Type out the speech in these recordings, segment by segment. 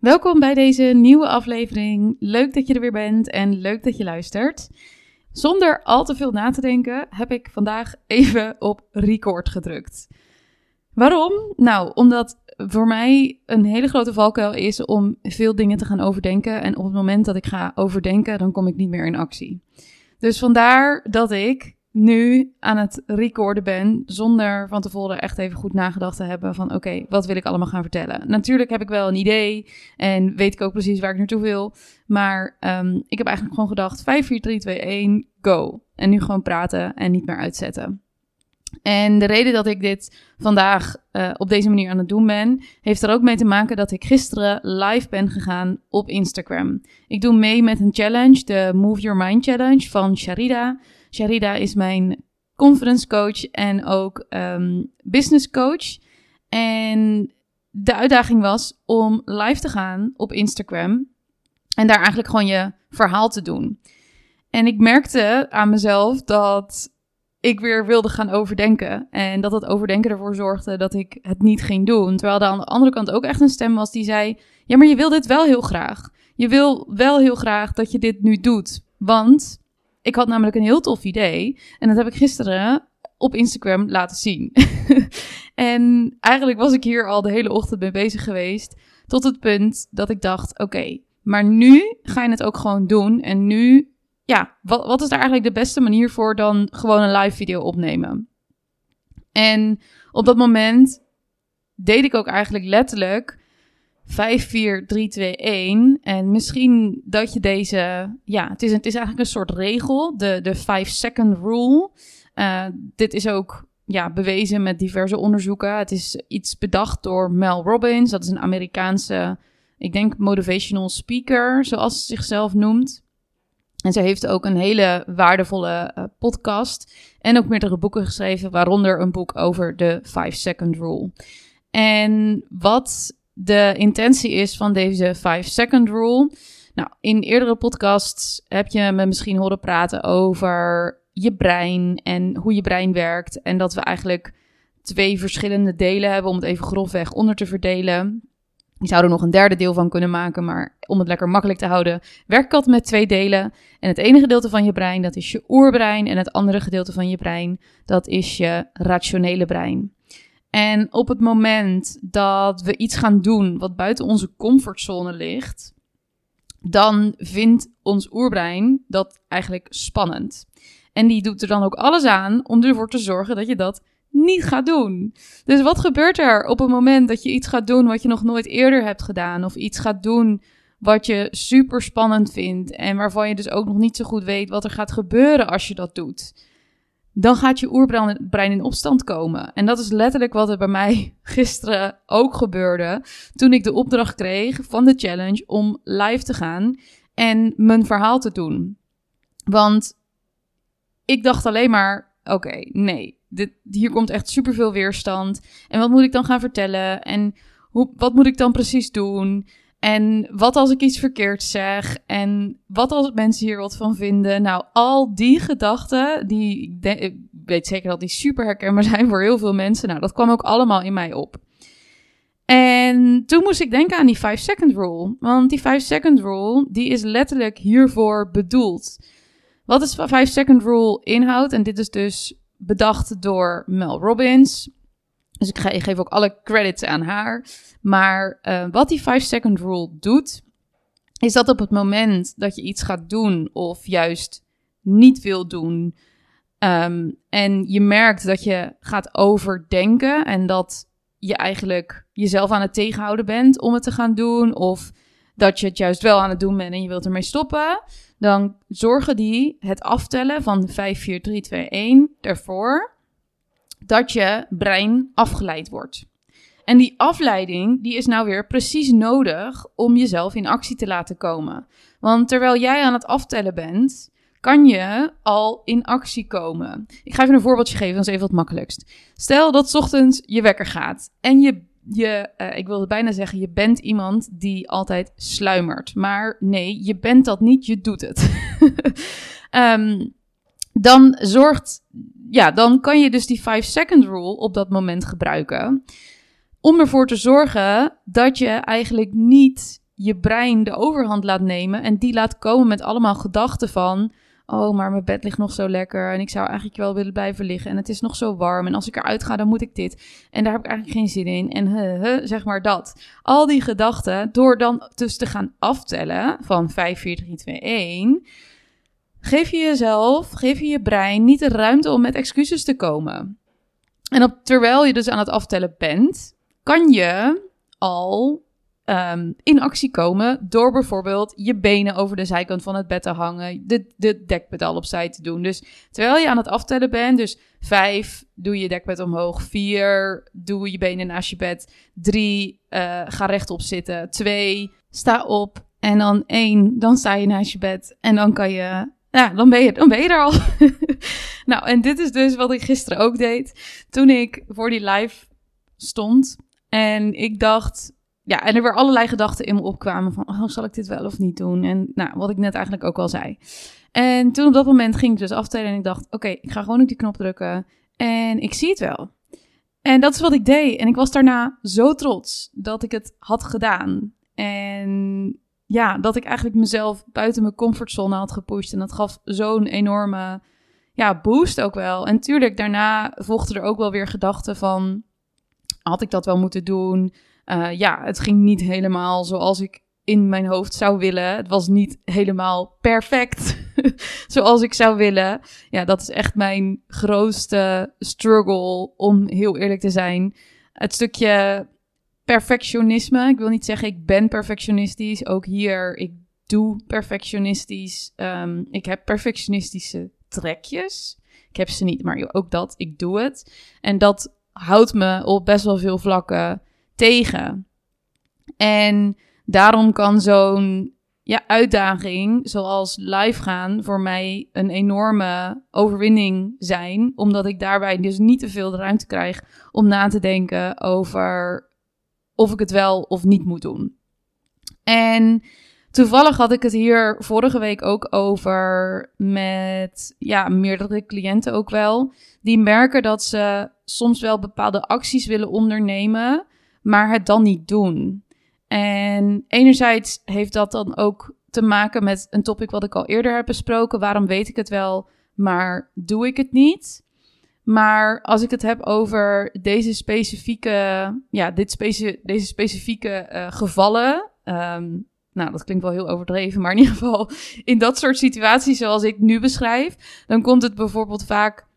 Welkom bij deze nieuwe aflevering. Leuk dat je er weer bent en leuk dat je luistert. Zonder al te veel na te denken heb ik vandaag even op record gedrukt. Waarom? Nou, omdat voor mij een hele grote valkuil is om veel dingen te gaan overdenken. En op het moment dat ik ga overdenken, dan kom ik niet meer in actie. Dus vandaar dat ik nu aan het recorden ben, zonder van tevoren echt even goed nagedacht te hebben van oké, wat wil ik allemaal gaan vertellen? Natuurlijk heb ik wel een idee en weet ik ook precies waar ik naartoe wil, maar um, ik heb eigenlijk gewoon gedacht 5, 4, 3, 2, 1, go. En nu gewoon praten en niet meer uitzetten. En de reden dat ik dit vandaag uh, op deze manier aan het doen ben, heeft er ook mee te maken dat ik gisteren live ben gegaan op Instagram. Ik doe mee met een challenge, de Move Your Mind Challenge van Sharida. Sharida is mijn conference coach en ook um, business coach. En de uitdaging was om live te gaan op Instagram en daar eigenlijk gewoon je verhaal te doen. En ik merkte aan mezelf dat ik weer wilde gaan overdenken. En dat het overdenken ervoor zorgde dat ik het niet ging doen. Terwijl er aan de andere kant ook echt een stem was die zei: Ja, maar je wil dit wel heel graag. Je wil wel heel graag dat je dit nu doet. Want ik had namelijk een heel tof idee. En dat heb ik gisteren op Instagram laten zien. en eigenlijk was ik hier al de hele ochtend mee bezig geweest. Tot het punt dat ik dacht: oké, maar nu ga je het ook gewoon doen. En nu, ja, wat, wat is daar eigenlijk de beste manier voor dan gewoon een live video opnemen? En op dat moment deed ik ook eigenlijk letterlijk 5, 4, 3, 2, 1. En misschien dat je deze. Ja, het is, het is eigenlijk een soort regel, de, de 5-second rule. Uh, dit is ook ja, bewezen met diverse onderzoeken. Het is iets bedacht door Mel Robbins. Dat is een Amerikaanse, ik denk, motivational speaker, zoals ze zichzelf noemt. En ze heeft ook een hele waardevolle uh, podcast en ook meerdere boeken geschreven, waaronder een boek over de 5-second rule. En wat de intentie is van deze 5-second rule. Nou, in eerdere podcasts heb je me misschien horen praten over je brein en hoe je brein werkt. En dat we eigenlijk twee verschillende delen hebben, om het even grofweg onder te verdelen. Je zou er nog een derde deel van kunnen maken, maar om het lekker makkelijk te houden, werk ik altijd met twee delen. En het ene gedeelte van je brein, dat is je oerbrein. En het andere gedeelte van je brein, dat is je rationele brein. En op het moment dat we iets gaan doen wat buiten onze comfortzone ligt, dan vindt ons oerbrein dat eigenlijk spannend. En die doet er dan ook alles aan om ervoor te zorgen dat je dat niet gaat doen. Dus wat gebeurt er op het moment dat je iets gaat doen wat je nog nooit eerder hebt gedaan? Of iets gaat doen wat je super spannend vindt en waarvan je dus ook nog niet zo goed weet wat er gaat gebeuren als je dat doet? Dan gaat je oerbrein in opstand komen. En dat is letterlijk wat er bij mij gisteren ook gebeurde. Toen ik de opdracht kreeg van de challenge om live te gaan en mijn verhaal te doen. Want ik dacht alleen maar: oké, nee, dit, hier komt echt superveel weerstand. En wat moet ik dan gaan vertellen? En hoe, wat moet ik dan precies doen? En wat als ik iets verkeerd zeg? En wat als mensen hier wat van vinden? Nou, al die gedachten, die, ik weet zeker dat die super herkenbaar zijn voor heel veel mensen. Nou, dat kwam ook allemaal in mij op. En toen moest ik denken aan die 5-second rule. Want die 5-second rule, die is letterlijk hiervoor bedoeld. Wat is 5-second rule inhoudt? En dit is dus bedacht door Mel Robbins. Dus ik, geef ook alle credits aan haar. Maar uh, wat die 5-second rule doet, is dat op het moment dat je iets gaat doen of juist niet wil doen, um, en je merkt dat je gaat overdenken en dat je eigenlijk jezelf aan het tegenhouden bent om het te gaan doen, of dat je het juist wel aan het doen bent en je wilt ermee stoppen, dan zorgen die het aftellen van 5, 4, 3, 2, 1 ervoor dat je brein afgeleid wordt. En die afleiding, die is nou weer precies nodig om jezelf in actie te laten komen. Want terwijl jij aan het aftellen bent, kan je al in actie komen. Ik ga even een voorbeeldje geven, dat is even wat makkelijkst. Stel dat ochtends je wekker gaat en je, je uh, ik wilde bijna zeggen, je bent iemand die altijd sluimert. Maar nee, je bent dat niet, je doet het. um, dan zorgt, ja, dan kan je dus die 5-second rule op dat moment gebruiken. Om ervoor te zorgen dat je eigenlijk niet je brein de overhand laat nemen en die laat komen met allemaal gedachten van oh, maar mijn bed ligt nog zo lekker en ik zou eigenlijk wel willen blijven liggen en het is nog zo warm en als ik eruit ga dan moet ik dit en daar heb ik eigenlijk geen zin in en zeg maar dat. Al die gedachten, door dan dus te gaan aftellen van 5, 4, 3, 2, 1, geef je jezelf, geef je je brein niet de ruimte om met excuses te komen. En op, terwijl je dus aan het aftellen bent, kan je al um, in actie komen door bijvoorbeeld je benen over de zijkant van het bed te hangen, de, de al opzij te doen. Dus terwijl je aan het aftellen bent, dus vijf, doe je dekbed omhoog. Vier, doe je benen naast je bed. Drie, uh, ga rechtop zitten. Twee, sta op. En dan één, dan sta je naast je bed. En dan kan je ja, dan ben je, dan ben je er al. nou, en dit is dus wat ik gisteren ook deed. Toen ik voor die live stond. En ik dacht, ja, en er weer allerlei gedachten in me opkwamen van, oh, zal ik dit wel of niet doen? En nou, wat ik net eigenlijk ook al zei. En toen op dat moment ging ik dus aftellen en ik dacht, oké, ik ga gewoon op die knop drukken en ik zie het wel. En dat is wat ik deed. En ik was daarna zo trots dat ik het had gedaan. En ja, dat ik eigenlijk mezelf buiten mijn comfortzone had gepusht. En dat gaf zo'n enorme ja, boost ook wel. En tuurlijk, daarna volgden er ook wel weer gedachten van... had ik dat wel moeten doen? Uh, ja, het ging niet helemaal zoals ik in mijn hoofd zou willen. Het was niet helemaal perfect zoals ik zou willen. Ja, dat is echt mijn grootste struggle, om heel eerlijk te zijn. Het stukje perfectionisme. Ik wil niet zeggen ik ben perfectionistisch. Ook hier, ik doe perfectionistisch. Um, ik heb perfectionistische trekjes. Ik heb ze niet, maar ook dat, ik doe het. En dat houdt me op best wel veel vlakken tegen. En daarom kan zo'n ja, uitdaging, zoals live gaan, voor mij een enorme overwinning zijn. Omdat ik daarbij dus niet te veel ruimte krijg om na te denken over of ik het wel of niet moet doen. En toevallig had ik het hier vorige week ook over met ja, meerdere cliënten ook wel. Die merken dat ze soms wel bepaalde acties willen ondernemen, maar het dan niet doen. En enerzijds heeft dat dan ook te maken met een topic wat ik al eerder heb besproken. Waarom weet ik het wel, maar doe ik het niet? Maar als ik het heb over deze specifieke, ja, dit specie, deze specifieke uh, gevallen. Um, nou, dat klinkt wel heel overdreven, maar in ieder geval in dat soort situaties zoals ik nu beschrijf, dan komt het bijvoorbeeld vaak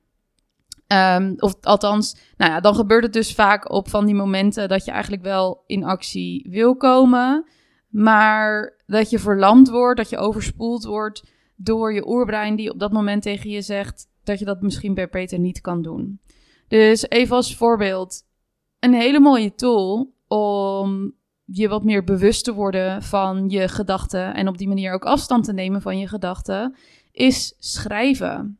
Um, of althans, nou ja, dan gebeurt het dus vaak op van die momenten dat je eigenlijk wel in actie wil komen, maar dat je verlamd wordt, dat je overspoeld wordt door je oerbrein die op dat moment tegen je zegt dat je dat misschien beter niet kan doen. Dus even als voorbeeld, een hele mooie tool om je wat meer bewust te worden van je gedachten en op die manier ook afstand te nemen van je gedachten, is schrijven.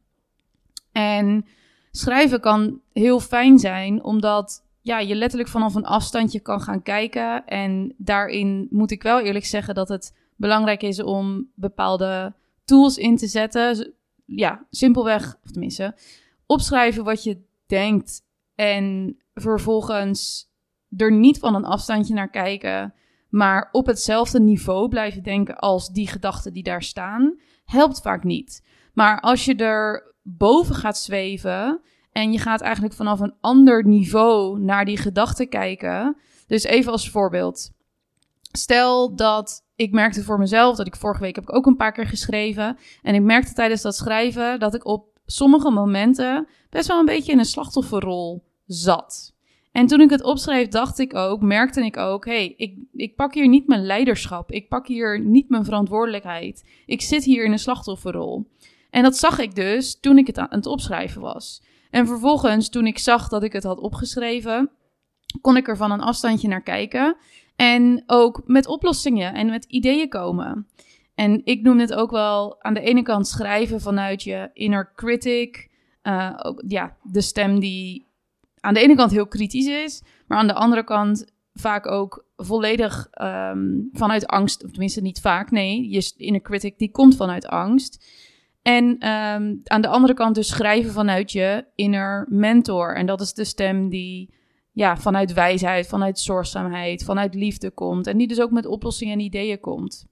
En schrijven kan heel fijn zijn, omdat ja, je letterlijk vanaf een afstandje kan gaan kijken. En daarin moet ik wel eerlijk zeggen dat het belangrijk is om bepaalde tools in te zetten. Ja, simpelweg, of tenminste, opschrijven wat je denkt en vervolgens er niet van een afstandje naar kijken, maar op hetzelfde niveau blijven denken als die gedachten die daar staan, helpt vaak niet. Maar als je er boven gaat zweven en je gaat eigenlijk vanaf een ander niveau naar die gedachten kijken. Dus even als voorbeeld. Stel dat ik merkte voor mezelf dat ik vorige week heb ik ook een paar keer geschreven. En ik merkte tijdens dat schrijven dat ik op sommige momenten best wel een beetje in een slachtofferrol zat. En toen ik het opschreef, dacht ik ook, merkte ik ook, hé, hey, ik, ik pak hier niet mijn leiderschap. Ik pak hier niet mijn verantwoordelijkheid. Ik zit hier in een slachtofferrol. En dat zag ik dus toen ik het aan het opschrijven was. En vervolgens, toen ik zag dat ik het had opgeschreven, kon ik er van een afstandje naar kijken. En ook met oplossingen en met ideeën komen. En ik noem het ook wel aan de ene kant schrijven vanuit je inner critic. Uh, ook, ja, de stem die aan de ene kant heel kritisch is, maar aan de andere kant vaak ook volledig um, vanuit angst. Of tenminste, niet vaak, nee. Je inner critic die komt vanuit angst. En um, aan de andere kant dus schrijven vanuit je inner mentor. En dat is de stem die ja, vanuit wijsheid, vanuit zorgzaamheid, vanuit liefde komt. En die dus ook met oplossingen en ideeën komt.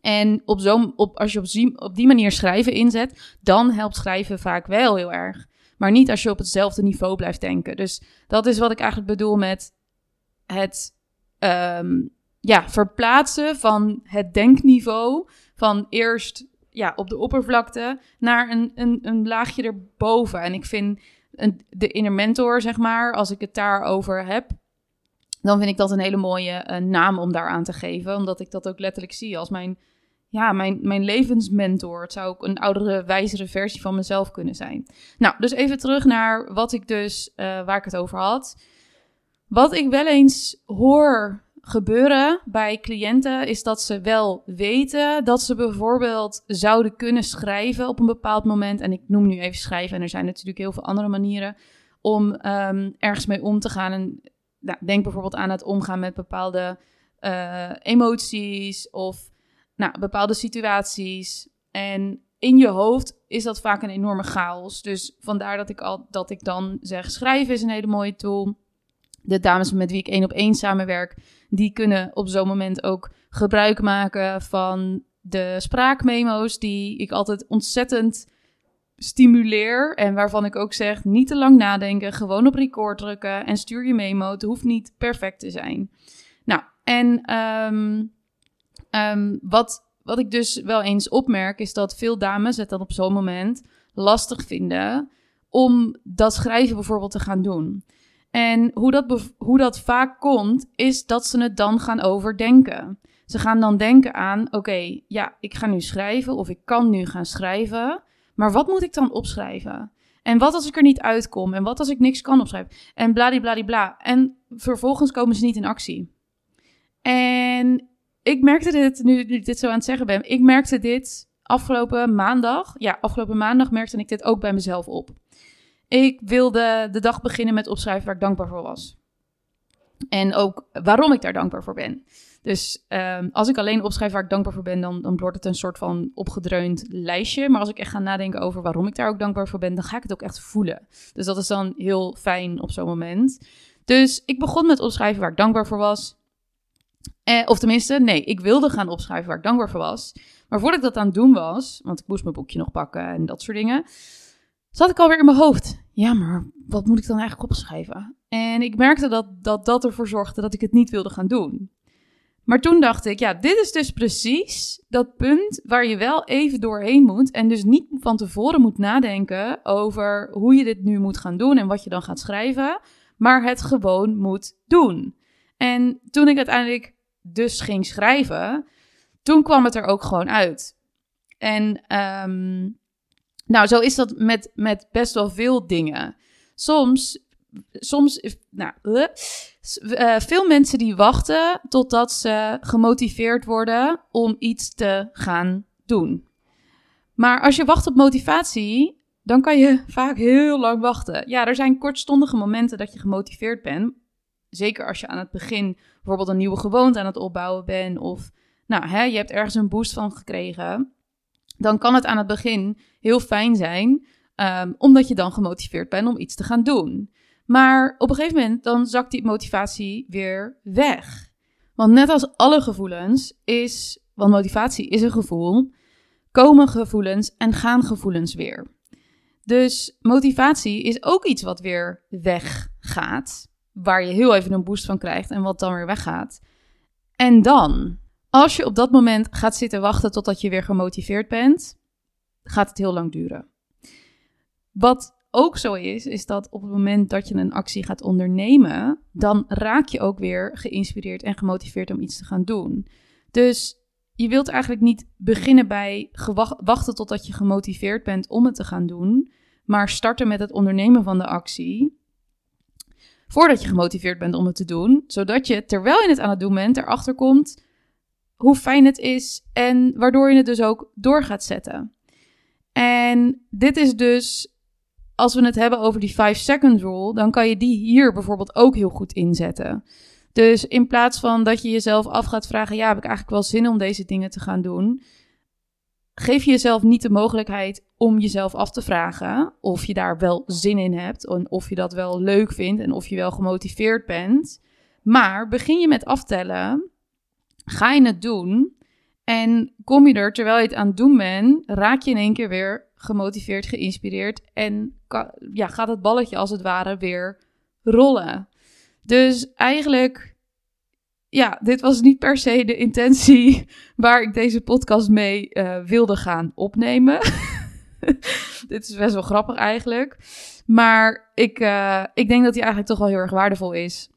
En op zo'n, op, als je op die, op die manier schrijven inzet, dan helpt schrijven vaak wel heel erg. Maar niet als je op hetzelfde niveau blijft denken. Dus dat is wat ik eigenlijk bedoel met het ehm, ja, verplaatsen van het denkniveau. Van eerst ja, op de oppervlakte naar een, een, een laagje erboven. En ik vind de inner mentor, zeg maar, als ik het daarover heb, dan vind ik dat een hele mooie uh, naam om daar aan te geven. Omdat ik dat ook letterlijk zie als mijn, ja, mijn, mijn levensmentor. Het zou ook een oudere, wijzere versie van mezelf kunnen zijn. Nou, dus even terug naar wat ik dus, uh, waar ik het over had. Wat ik wel eens hoor gebeuren bij cliënten is dat ze wel weten dat ze bijvoorbeeld zouden kunnen schrijven op een bepaald moment. En ik noem nu even schrijven en er zijn natuurlijk heel veel andere manieren om um, ergens mee om te gaan. En nou, denk bijvoorbeeld aan het omgaan met bepaalde uh, emoties of nou, bepaalde situaties. En in je hoofd is dat vaak een enorme chaos. Dus vandaar dat ik, al, dat ik dan zeg: schrijven is een hele mooie tool. De dames met wie ik één op één samenwerk, die kunnen op zo'n moment ook gebruik maken van de spraakmemo's, die ik altijd ontzettend stimuleer. En waarvan ik ook zeg: niet te lang nadenken, gewoon op record drukken en stuur je memo. Het hoeft niet perfect te zijn. Nou, en um, um, wat, wat ik dus wel eens opmerk, is dat veel dames het dan op zo'n moment lastig vinden om dat schrijven bijvoorbeeld te gaan doen. En hoe dat, hoe dat vaak komt, is dat ze het dan gaan overdenken. Ze gaan dan denken aan: oké, ja, ik ga nu schrijven of ik kan nu gaan schrijven. Maar wat moet ik dan opschrijven? En wat als ik er niet uitkom? En wat als ik niks kan opschrijven? En bladibladibla. En vervolgens komen ze niet in actie. En ik merkte dit, nu, nu ik dit zo aan het zeggen ben, ik merkte dit afgelopen maandag. Ja, afgelopen maandag merkte ik dit ook bij mezelf op. Ik wilde de dag beginnen met opschrijven waar ik dankbaar voor was. En ook waarom ik daar dankbaar voor ben. Dus um, als ik alleen opschrijf waar ik dankbaar voor ben, dan, dan wordt het een soort van opgedreund lijstje. Maar als ik echt ga nadenken over waarom ik daar ook dankbaar voor ben, dan ga ik het ook echt voelen. Dus dat is dan heel fijn op zo'n moment. Dus ik begon met opschrijven waar ik dankbaar voor was. Eh, of tenminste, nee, ik wilde gaan opschrijven waar ik dankbaar voor was. Maar voordat ik dat aan het doen was, want ik moest mijn boekje nog pakken en dat soort dingen, zat ik alweer in mijn hoofd. Ja, maar wat moet ik dan eigenlijk opschrijven? En ik merkte dat, dat dat ervoor zorgde dat ik het niet wilde gaan doen. Maar toen dacht ik, ja, dit is dus precies dat punt waar je wel even doorheen moet. En dus niet van tevoren moet nadenken over hoe je dit nu moet gaan doen en wat je dan gaat schrijven. Maar het gewoon moet doen. En toen ik uiteindelijk dus ging schrijven, toen kwam het er ook gewoon uit. En um, nou, zo is dat met, met best wel veel dingen. Soms, soms nou, uh, veel mensen die wachten totdat ze gemotiveerd worden om iets te gaan doen. Maar als je wacht op motivatie, dan kan je vaak heel lang wachten. Ja, er zijn kortstondige momenten dat je gemotiveerd bent. Zeker als je aan het begin bijvoorbeeld een nieuwe gewoonte aan het opbouwen bent. Of nou, hè, je hebt ergens een boost van gekregen dan kan het aan het begin heel fijn zijn, um, omdat je dan gemotiveerd bent om iets te gaan doen. Maar op een gegeven moment dan zakt die motivatie weer weg. Want net als alle gevoelens is, want motivatie is een gevoel, komen gevoelens en gaan gevoelens weer. Dus motivatie is ook iets wat weer weggaat, waar je heel even een boost van krijgt en wat dan weer weggaat. En dan, als je op dat moment gaat zitten wachten totdat je weer gemotiveerd bent, gaat het heel lang duren. Wat ook zo is, is dat op het moment dat je een actie gaat ondernemen, dan raak je ook weer geïnspireerd en gemotiveerd om iets te gaan doen. Dus je wilt eigenlijk niet beginnen bij wachten totdat je gemotiveerd bent om het te gaan doen, maar starten met het ondernemen van de actie voordat je gemotiveerd bent om het te doen, zodat je terwijl je het aan het doen bent erachter komt hoe fijn het is en waardoor je het dus ook door gaat zetten. En dit is dus, als we het hebben over die 5 second rule, dan kan je die hier bijvoorbeeld ook heel goed inzetten. Dus in plaats van dat je jezelf af gaat vragen, ja, heb ik eigenlijk wel zin om deze dingen te gaan doen? geef je jezelf niet de mogelijkheid om jezelf af te vragen of je daar wel zin in hebt en of je dat wel leuk vindt en of je wel gemotiveerd bent. Maar begin je met aftellen, ga je het doen en kom je er terwijl je het aan het doen bent, raak je in één keer weer gemotiveerd, geïnspireerd en ja, gaat het balletje als het ware weer rollen. Dus eigenlijk, ja, dit was niet per se de intentie waar ik deze podcast mee uh, wilde gaan opnemen. dit is best wel grappig eigenlijk. Maar ik, uh, ik denk dat die eigenlijk toch wel heel erg waardevol is.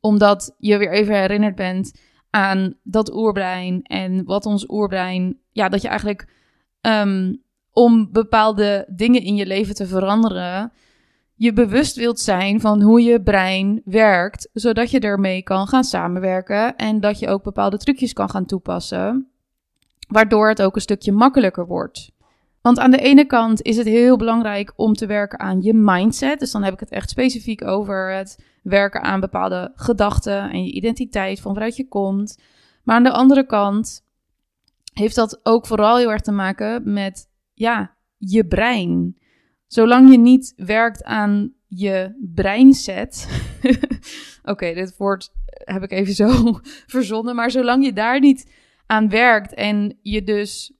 Omdat je weer even herinnerd bent aan dat oerbrein en wat ons oerbrein, ja, dat je eigenlijk um, om bepaalde dingen in je leven te veranderen, je bewust wilt zijn van hoe je brein werkt, zodat je ermee kan gaan samenwerken en dat je ook bepaalde trucjes kan gaan toepassen, waardoor het ook een stukje makkelijker wordt. Want aan de ene kant is het heel belangrijk om te werken aan je mindset. Dus dan heb ik het echt specifiek over het werken aan bepaalde gedachten en je identiteit van waaruit je komt. Maar aan de andere kant heeft dat ook vooral heel erg te maken met ja, je brein. Zolang je niet werkt aan je breinset. Oké, dit woord heb ik even zo verzonnen. Maar zolang je daar niet aan werkt en je dus,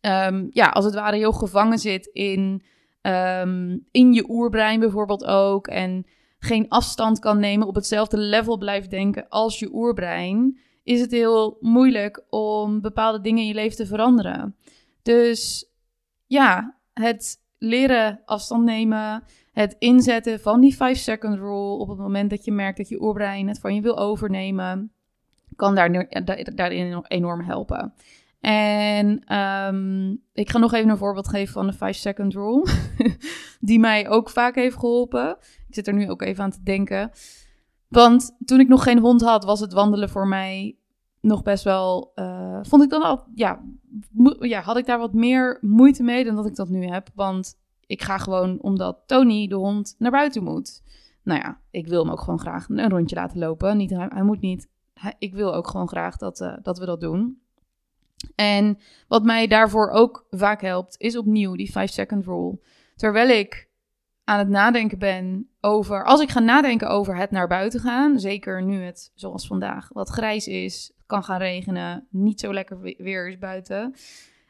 um, ja, als het ware heel gevangen zit in, um, in je oerbrein bijvoorbeeld ook. En geen afstand kan nemen, op hetzelfde level blijft denken als je oerbrein. Is het heel moeilijk om bepaalde dingen in je leven te veranderen. Dus ja, het leren afstand nemen, het inzetten van die 5-second rule op het moment dat je merkt dat je oerbrein het van je wil overnemen, kan daar, daarin enorm helpen. En um, ik ga nog even een voorbeeld geven van de 5-second rule, die mij ook vaak heeft geholpen. Ik zit er nu ook even aan te denken. Want toen ik nog geen hond had, was het wandelen voor mij nog best wel. Uh, vond ik dan al. Ja, ja, had ik daar wat meer moeite mee dan dat ik dat nu heb. Want ik ga gewoon omdat Tony, de hond, naar buiten moet. Nou ja, ik wil hem ook gewoon graag een rondje laten lopen. Niet, hij, moet niet. ik wil ook gewoon graag dat, uh, dat we dat doen. En wat mij daarvoor ook vaak helpt, is opnieuw die 5-second rule. Terwijl ik aan het nadenken ben over. Als ik ga nadenken over het naar buiten gaan, zeker nu het zoals vandaag wat grijs is, kan gaan regenen, niet zo lekker weer is buiten.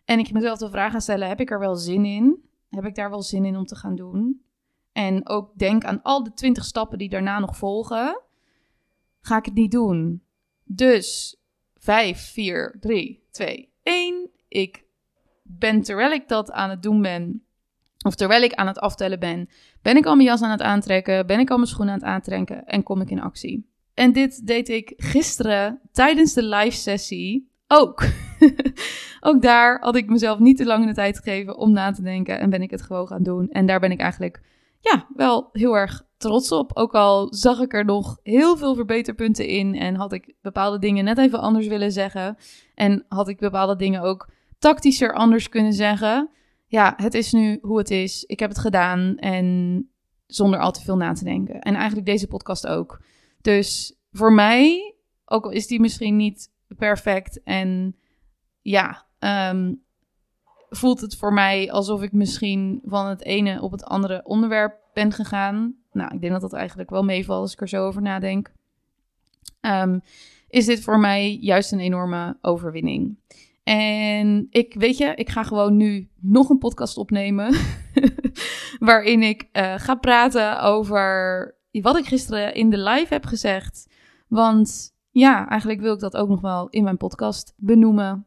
En ik mezelf de vraag ga stellen: heb ik er wel zin in? Heb ik daar wel zin in om te gaan doen? En ook denk aan al de 20 stappen die daarna nog volgen. Ga ik het niet doen? Dus 5, 4, 3, 2, 1. Ik ben terwijl ik dat aan het doen ben, of terwijl ik aan het aftellen ben, ben ik al mijn jas aan het aantrekken, ben ik al mijn schoenen aan het aantrekken en kom ik in actie. En dit deed ik gisteren tijdens de live sessie ook. ook daar had ik mezelf niet te lang in de tijd gegeven om na te denken en ben ik het gewoon gaan doen. En daar ben ik eigenlijk ja, wel heel erg trots op. Ook al zag ik er nog heel veel verbeterpunten in en had ik bepaalde dingen net even anders willen zeggen. En had ik bepaalde dingen ook tactischer anders kunnen zeggen. Ja, het is nu hoe het is. Ik heb het gedaan en zonder al te veel na te denken. En eigenlijk deze podcast ook. Dus voor mij, ook al is die misschien niet perfect en ja, ehm, voelt het voor mij alsof ik misschien van het ene op het andere onderwerp ben gegaan. Nou, ik denk dat dat eigenlijk wel meevalt als ik er zo over nadenk. Ehm, is dit voor mij juist een enorme overwinning. En ik weet je, ik ga gewoon nu nog een podcast opnemen. waarin ik uh, ga praten over wat ik gisteren in de live heb gezegd. Want ja, eigenlijk wil ik dat ook nog wel in mijn podcast benoemen.